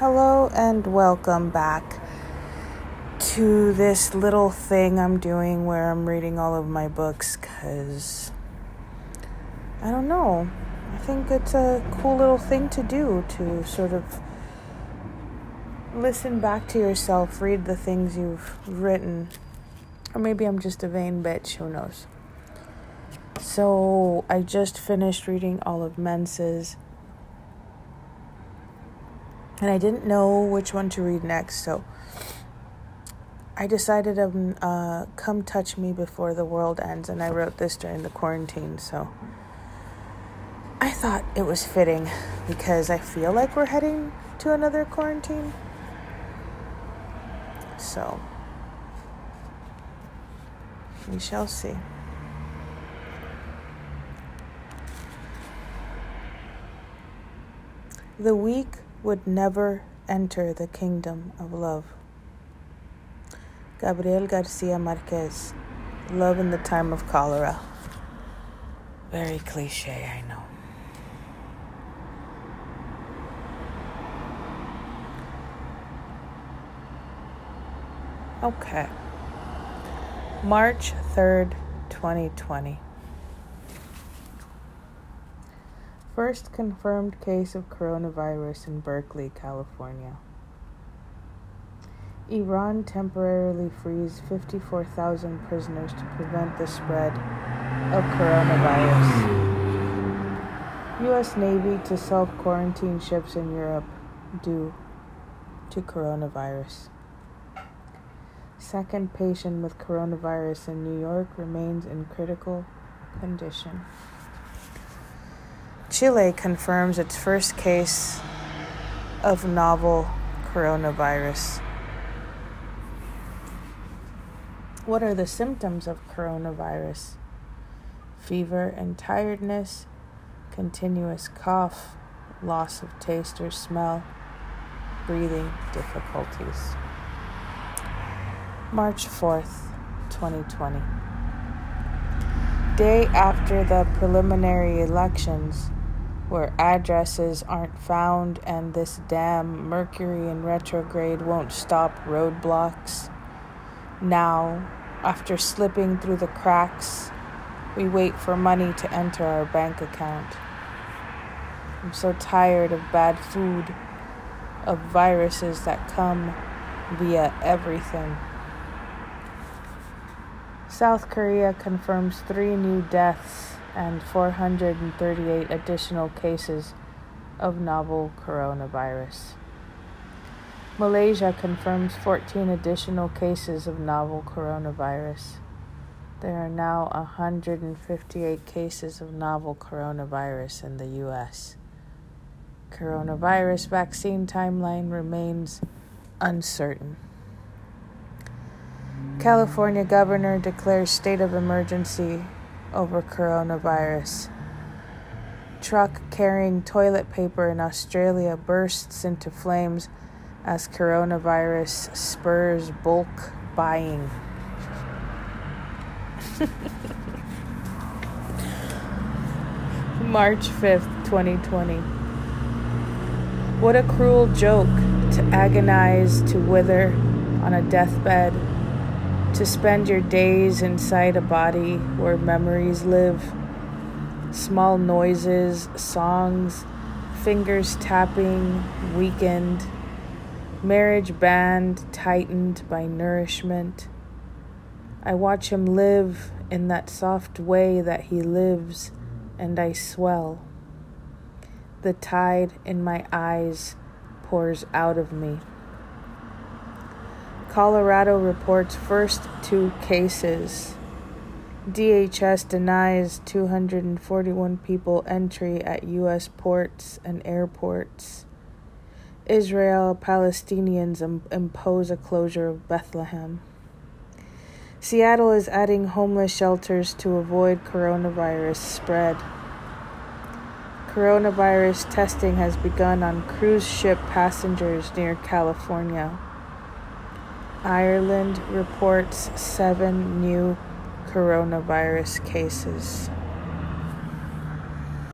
Hello and welcome back to this little thing I'm doing where I'm reading all of my books because I don't know. I think it's a cool little thing to do to sort of listen back to yourself, read the things you've written. Or maybe I'm just a vain bitch, who knows. So I just finished reading all of Mensa's and I didn't know which one to read next, so I decided to uh, come touch me before the world ends, and I wrote this during the quarantine, so I thought it was fitting because I feel like we're heading to another quarantine. So we shall see. The weak would never enter the kingdom of love. Gabriel Garcia Marquez, Love in the Time of Cholera. Very cliche, I know. Okay. March 3rd, 2020. First confirmed case of coronavirus in Berkeley, California. Iran temporarily frees 54,000 prisoners to prevent the spread of coronavirus. U.S. Navy to self quarantine ships in Europe due to coronavirus. Second patient with coronavirus in New York remains in critical condition. Chile confirms its first case of novel coronavirus. What are the symptoms of coronavirus? Fever and tiredness, continuous cough, loss of taste or smell, breathing difficulties. March 4th, 2020. Day after the preliminary elections, where addresses aren't found and this damn Mercury in retrograde won't stop roadblocks. Now, after slipping through the cracks, we wait for money to enter our bank account. I'm so tired of bad food, of viruses that come via everything. South Korea confirms three new deaths and 438 additional cases of novel coronavirus. Malaysia confirms 14 additional cases of novel coronavirus. There are now 158 cases of novel coronavirus in the U.S. Coronavirus vaccine timeline remains uncertain. California governor declares state of emergency over coronavirus. Truck carrying toilet paper in Australia bursts into flames as coronavirus spurs bulk buying. March 5th, 2020. What a cruel joke to agonize, to wither on a deathbed to spend your days inside a body where memories live. Small noises, songs, fingers tapping, weakened, marriage band tightened by nourishment. I watch him live in that soft way that he lives, and I swell. The tide in my eyes pours out of me. Colorado reports first two cases. DHS denies 241 people entry at U.S. ports and airports. Israel Palestinians Im- impose a closure of Bethlehem. Seattle is adding homeless shelters to avoid coronavirus spread. Coronavirus testing has begun on cruise ship passengers near California. Ireland reports seven new coronavirus cases.